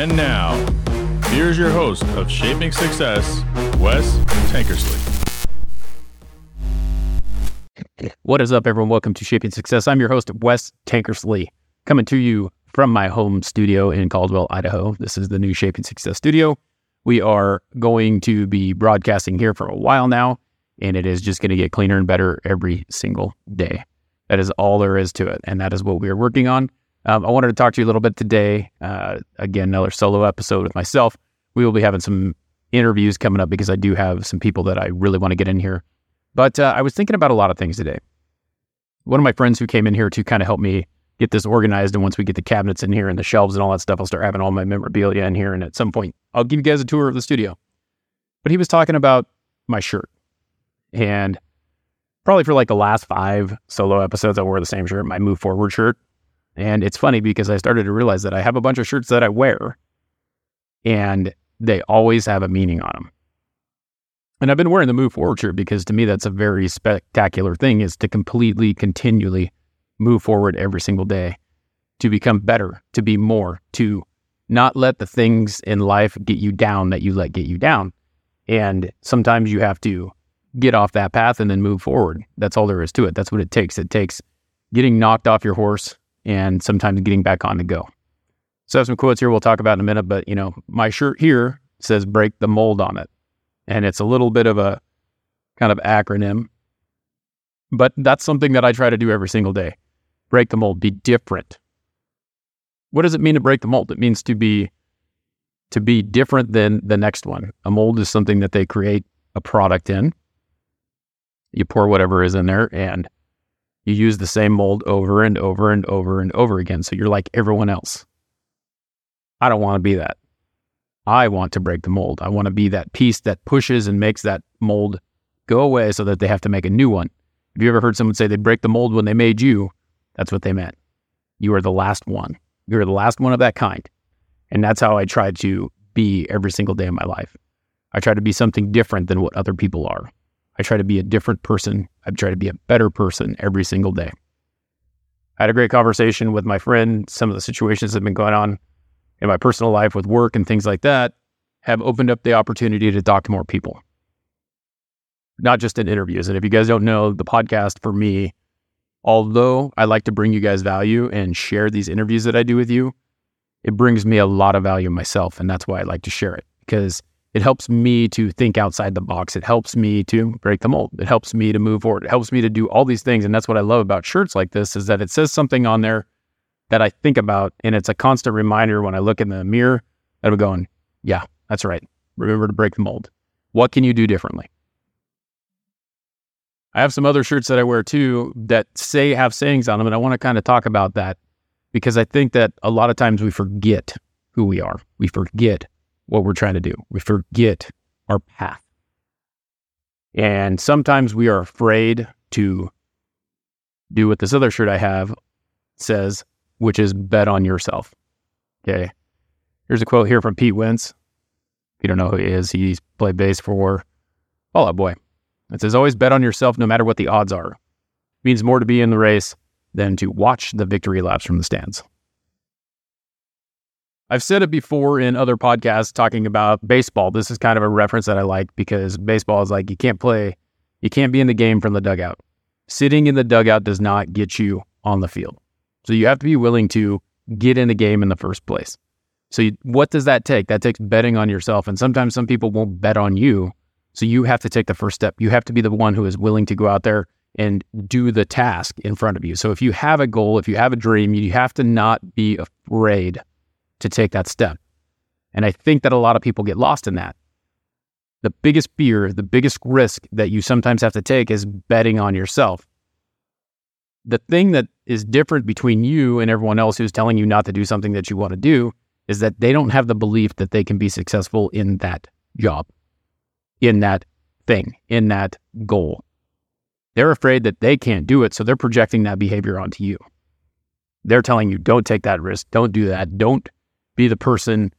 And now, here's your host of Shaping Success, Wes Tankersley. What is up, everyone? Welcome to Shaping Success. I'm your host, Wes Tankersley, coming to you from my home studio in Caldwell, Idaho. This is the new Shaping Success studio. We are going to be broadcasting here for a while now, and it is just going to get cleaner and better every single day. That is all there is to it, and that is what we are working on. Um, I wanted to talk to you a little bit today. Uh, again, another solo episode with myself. We will be having some interviews coming up because I do have some people that I really want to get in here. But uh, I was thinking about a lot of things today. One of my friends who came in here to kind of help me get this organized, and once we get the cabinets in here and the shelves and all that stuff, I'll start having all my memorabilia in here. And at some point, I'll give you guys a tour of the studio. But he was talking about my shirt. And probably for like the last five solo episodes, I wore the same shirt, my Move Forward shirt. And it's funny because I started to realize that I have a bunch of shirts that I wear and they always have a meaning on them. And I've been wearing the Move Forward shirt because to me, that's a very spectacular thing is to completely, continually move forward every single day, to become better, to be more, to not let the things in life get you down that you let get you down. And sometimes you have to get off that path and then move forward. That's all there is to it. That's what it takes. It takes getting knocked off your horse and sometimes getting back on to go. So I have some quotes here we'll talk about in a minute, but you know, my shirt here says break the mold on it. And it's a little bit of a kind of acronym. But that's something that I try to do every single day. Break the mold, be different. What does it mean to break the mold? It means to be to be different than the next one. A mold is something that they create a product in. You pour whatever is in there and you use the same mold over and over and over and over again. So you're like everyone else. I don't want to be that. I want to break the mold. I want to be that piece that pushes and makes that mold go away so that they have to make a new one. Have you ever heard someone say they break the mold when they made you? That's what they meant. You are the last one. You're the last one of that kind. And that's how I try to be every single day of my life. I try to be something different than what other people are. I try to be a different person. I try to be a better person every single day. I had a great conversation with my friend. Some of the situations that have been going on in my personal life with work and things like that have opened up the opportunity to talk to more people, not just in interviews. And if you guys don't know, the podcast for me, although I like to bring you guys value and share these interviews that I do with you, it brings me a lot of value myself. And that's why I like to share it because it helps me to think outside the box. It helps me to break the mold. It helps me to move forward. It helps me to do all these things. And that's what I love about shirts like this is that it says something on there that I think about. And it's a constant reminder when I look in the mirror that I'm going, yeah, that's right. Remember to break the mold. What can you do differently? I have some other shirts that I wear too that say have sayings on them. And I want to kind of talk about that because I think that a lot of times we forget who we are. We forget what we're trying to do. We forget our path. And sometimes we are afraid to do what this other shirt I have says, which is bet on yourself. Okay. Here's a quote here from Pete Wentz. If you don't know who he is, he's played bass for Fall Out Boy. It says, always bet on yourself no matter what the odds are. It means more to be in the race than to watch the victory laps from the stands. I've said it before in other podcasts talking about baseball. This is kind of a reference that I like because baseball is like you can't play, you can't be in the game from the dugout. Sitting in the dugout does not get you on the field. So you have to be willing to get in the game in the first place. So you, what does that take? That takes betting on yourself. And sometimes some people won't bet on you. So you have to take the first step. You have to be the one who is willing to go out there and do the task in front of you. So if you have a goal, if you have a dream, you have to not be afraid to take that step. And I think that a lot of people get lost in that. The biggest fear, the biggest risk that you sometimes have to take is betting on yourself. The thing that is different between you and everyone else who's telling you not to do something that you want to do is that they don't have the belief that they can be successful in that job, in that thing, in that goal. They're afraid that they can't do it, so they're projecting that behavior onto you. They're telling you, don't take that risk, don't do that, don't be the person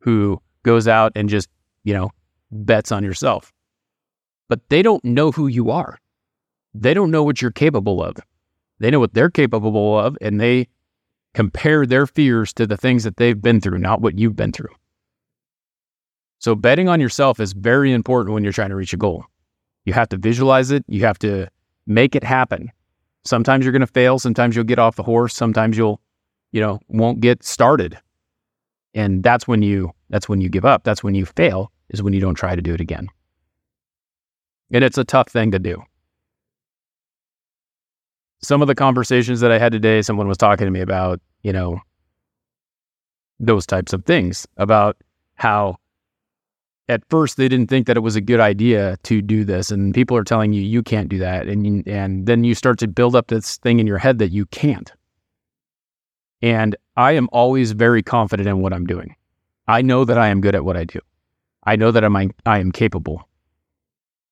who goes out and just, you know, bets on yourself. But they don't know who you are. They don't know what you're capable of. They know what they're capable of, and they Compare their fears to the things that they've been through, not what you've been through. So, betting on yourself is very important when you're trying to reach a goal. You have to visualize it, you have to make it happen. Sometimes you're going to fail, sometimes you'll get off the horse, sometimes you'll, you know, won't get started. And that's when you that's when you give up. That's when you fail is when you don't try to do it again. And it's a tough thing to do. Some of the conversations that I had today, someone was talking to me about, you know, those types of things about how at first they didn't think that it was a good idea to do this and people are telling you you can't do that and and then you start to build up this thing in your head that you can't and i am always very confident in what i'm doing. I know that i am good at what i do. I know that i'm i am capable.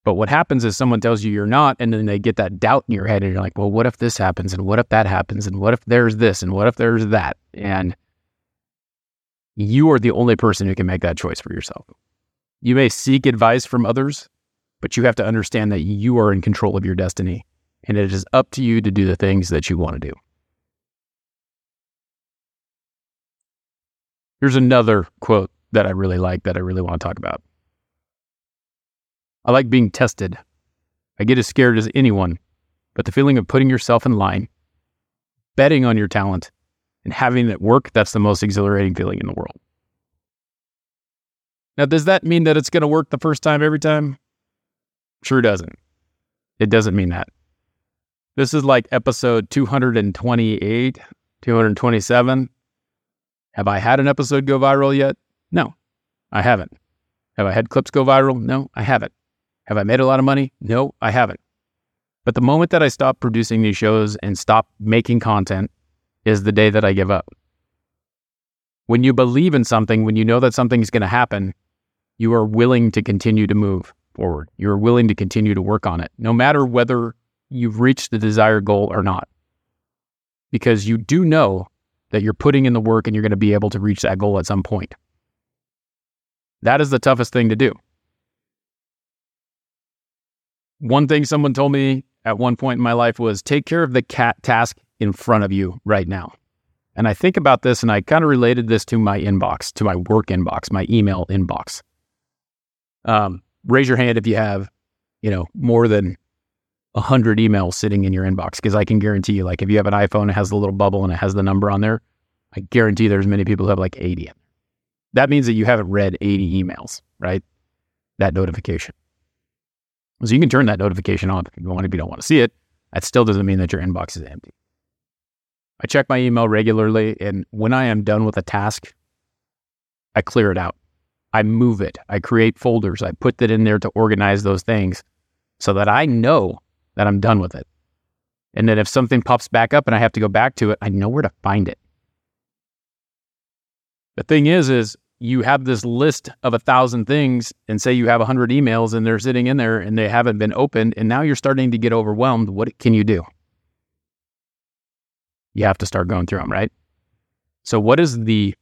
But what happens is someone tells you you're not and then they get that doubt in your head and you're like well what if this happens and what if that happens and what if there's this and what if there's that? And you are the only person who can make that choice for yourself. You may seek advice from others, but you have to understand that you are in control of your destiny and it is up to you to do the things that you want to do. Here's another quote that I really like that I really want to talk about. I like being tested. I get as scared as anyone, but the feeling of putting yourself in line, betting on your talent, and having it work, that's the most exhilarating feeling in the world. Now, does that mean that it's going to work the first time every time? Sure doesn't. It doesn't mean that. This is like episode 228, 227. Have I had an episode go viral yet? No, I haven't. Have I had clips go viral? No, I haven't. Have I made a lot of money? No, I haven't. But the moment that I stop producing these shows and stop making content is the day that I give up. When you believe in something, when you know that something is going to happen, you are willing to continue to move forward. You're willing to continue to work on it, no matter whether you've reached the desired goal or not. Because you do know that you're putting in the work and you're going to be able to reach that goal at some point. That is the toughest thing to do. One thing someone told me at one point in my life was take care of the cat task in front of you right now. And I think about this and I kind of related this to my inbox, to my work inbox, my email inbox. Um, raise your hand if you have, you know, more than a hundred emails sitting in your inbox. Because I can guarantee you, like, if you have an iPhone, it has the little bubble and it has the number on there. I guarantee there's many people who have like 80. That means that you haven't read 80 emails, right? That notification. So you can turn that notification off if you want, if you don't want to see it. That still doesn't mean that your inbox is empty. I check my email regularly, and when I am done with a task, I clear it out. I move it. I create folders. I put that in there to organize those things so that I know that I'm done with it. And then if something pops back up and I have to go back to it, I know where to find it. The thing is, is you have this list of a thousand things and say you have a hundred emails and they're sitting in there and they haven't been opened. And now you're starting to get overwhelmed. What can you do? You have to start going through them, right? So what is the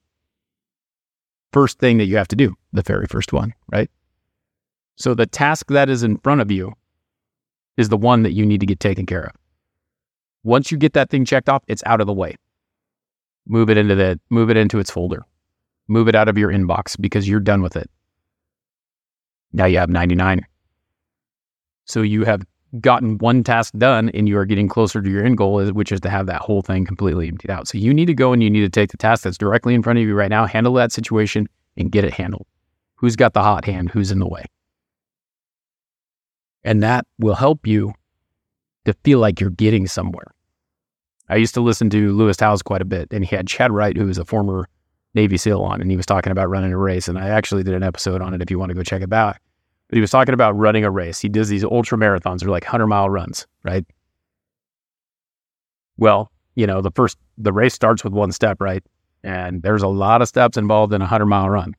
first thing that you have to do, the very first one, right? So the task that is in front of you is the one that you need to get taken care of. Once you get that thing checked off, it's out of the way. Move it into the move it into its folder. Move it out of your inbox because you're done with it. Now you have 99. So you have gotten one task done and you are getting closer to your end goal, which is to have that whole thing completely emptied out. So you need to go and you need to take the task that's directly in front of you right now, handle that situation and get it handled. Who's got the hot hand? Who's in the way? And that will help you to feel like you're getting somewhere. I used to listen to Lewis Howes quite a bit, and he had Chad Wright, who was a former Navy SEAL, on, and he was talking about running a race. And I actually did an episode on it if you want to go check it out but he was talking about running a race. He does these ultra marathons, they're like 100 mile runs, right? Well, you know, the first, the race starts with one step, right? And there's a lot of steps involved in a 100 mile run,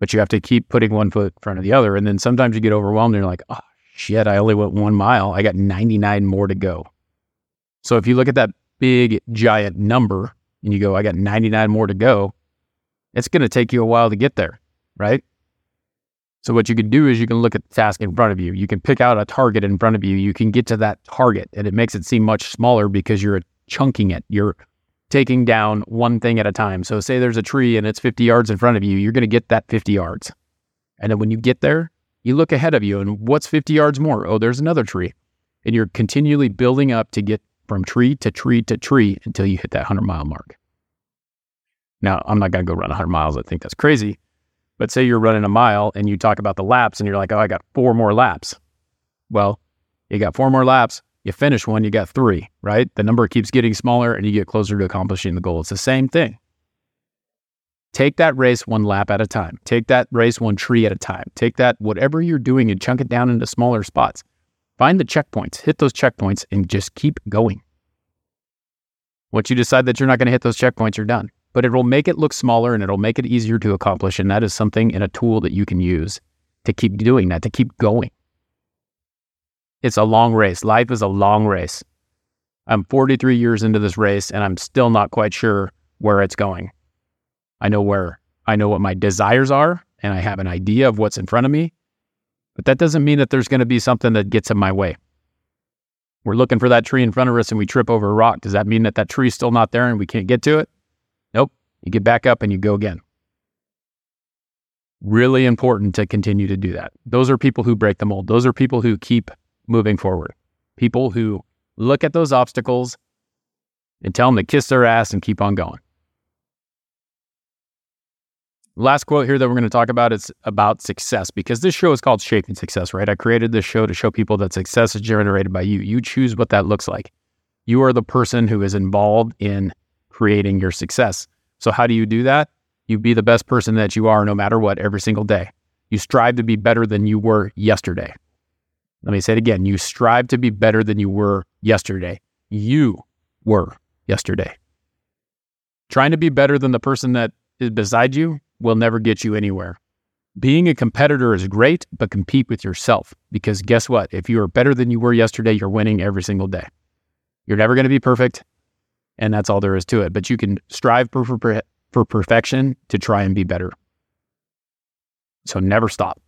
but you have to keep putting one foot in front of the other. And then sometimes you get overwhelmed and you're like, oh, shit, I only went one mile. I got 99 more to go. So if you look at that big, giant number and you go, I got 99 more to go, it's going to take you a while to get there, right? So what you can do is you can look at the task in front of you. You can pick out a target in front of you. You can get to that target and it makes it seem much smaller because you're chunking it. You're taking down one thing at a time. So, say there's a tree and it's 50 yards in front of you, you're going to get that 50 yards. And then when you get there, you look ahead of you and what's 50 yards more? Oh, there's another tree. And you're continually building up to get from tree to tree to tree until you hit that 100 mile mark. Now, I'm not going to go run 100 miles. I think that's crazy. But say you're running a mile and you talk about the laps and you're like, oh, I got four more laps. Well, you got four more laps. You finish one, you got three, right? The number keeps getting smaller and you get closer to accomplishing the goal. It's the same thing. Take that race one lap at a time. Take that race one tree at a time. Take that, whatever you're doing, and chunk it down into smaller spots. Find the checkpoints, hit those checkpoints, and just keep going. Once you decide that you're not going to hit those checkpoints, you're done. But it'll make it look smaller and it'll make it easier to accomplish. And that is something and a tool that you can use to keep doing that, to keep going. It's a long race. Life is a long race. I'm 43 years into this race and I'm still not quite sure where it's going. I know where, I know what my desires are and I have an idea of what's in front of me. But that doesn't mean that there's going to be something that gets in my way. We're looking for that tree in front of us and we trip over a rock. Does that mean that that tree's still not there and we can't get to it? Nope. You get back up and you go again. Really important to continue to do that. Those are people who break the mold. Those are people who keep moving forward. People who look at those obstacles and tell them to kiss their ass and keep on going. Last quote here that we're going to talk about is about success because this show is called Shaping Success, right? I created this show to show people that success is generated by you. You choose what that looks like. You are the person who is involved in creating your success. So, how do you do that? You be the best person that you are no matter what every single day. You strive to be better than you were yesterday. Let me say it again. You strive to be better than you were yesterday. You were yesterday. Trying to be better than the person that is beside you will never get you anywhere. Being a competitor is great, but compete with yourself because guess what? If you are better than you were yesterday, you're winning every single day. You're never going to be perfect, and that's all there is to it. But you can strive for, for, for perfection to try and be better. So never stop.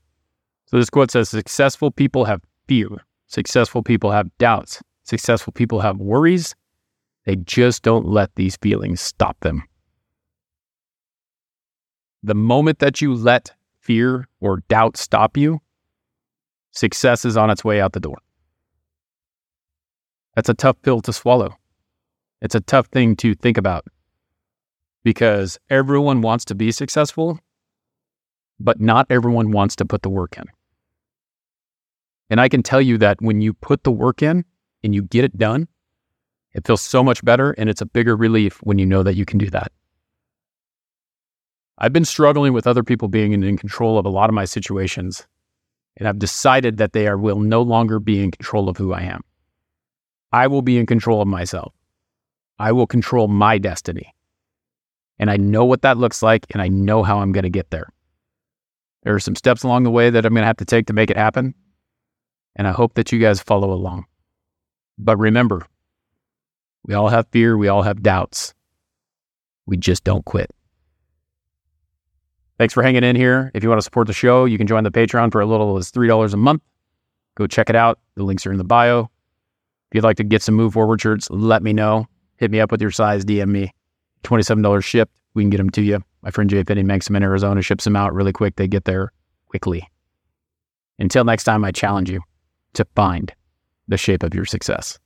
So this quote says successful people have fear, successful people have doubts, successful people have worries. They just don't let these feelings stop them. The moment that you let fear or doubt stop you, success is on its way out the door. That's a tough pill to swallow. It's a tough thing to think about because everyone wants to be successful, but not everyone wants to put the work in. And I can tell you that when you put the work in and you get it done, it feels so much better and it's a bigger relief when you know that you can do that. I've been struggling with other people being in control of a lot of my situations, and I've decided that they are will no longer be in control of who I am. I will be in control of myself. I will control my destiny. And I know what that looks like, and I know how I'm going to get there. There are some steps along the way that I'm going to have to take to make it happen. And I hope that you guys follow along. But remember, we all have fear, we all have doubts. We just don't quit. Thanks for hanging in here. If you want to support the show, you can join the Patreon for a little as $3 a month. Go check it out. The links are in the bio. If you'd like to get some Move Forward shirts, let me know. Hit me up with your size, DM me. $27 shipped. We can get them to you. My friend Jay Finney makes them in Arizona, ships them out really quick. They get there quickly. Until next time, I challenge you to find the shape of your success.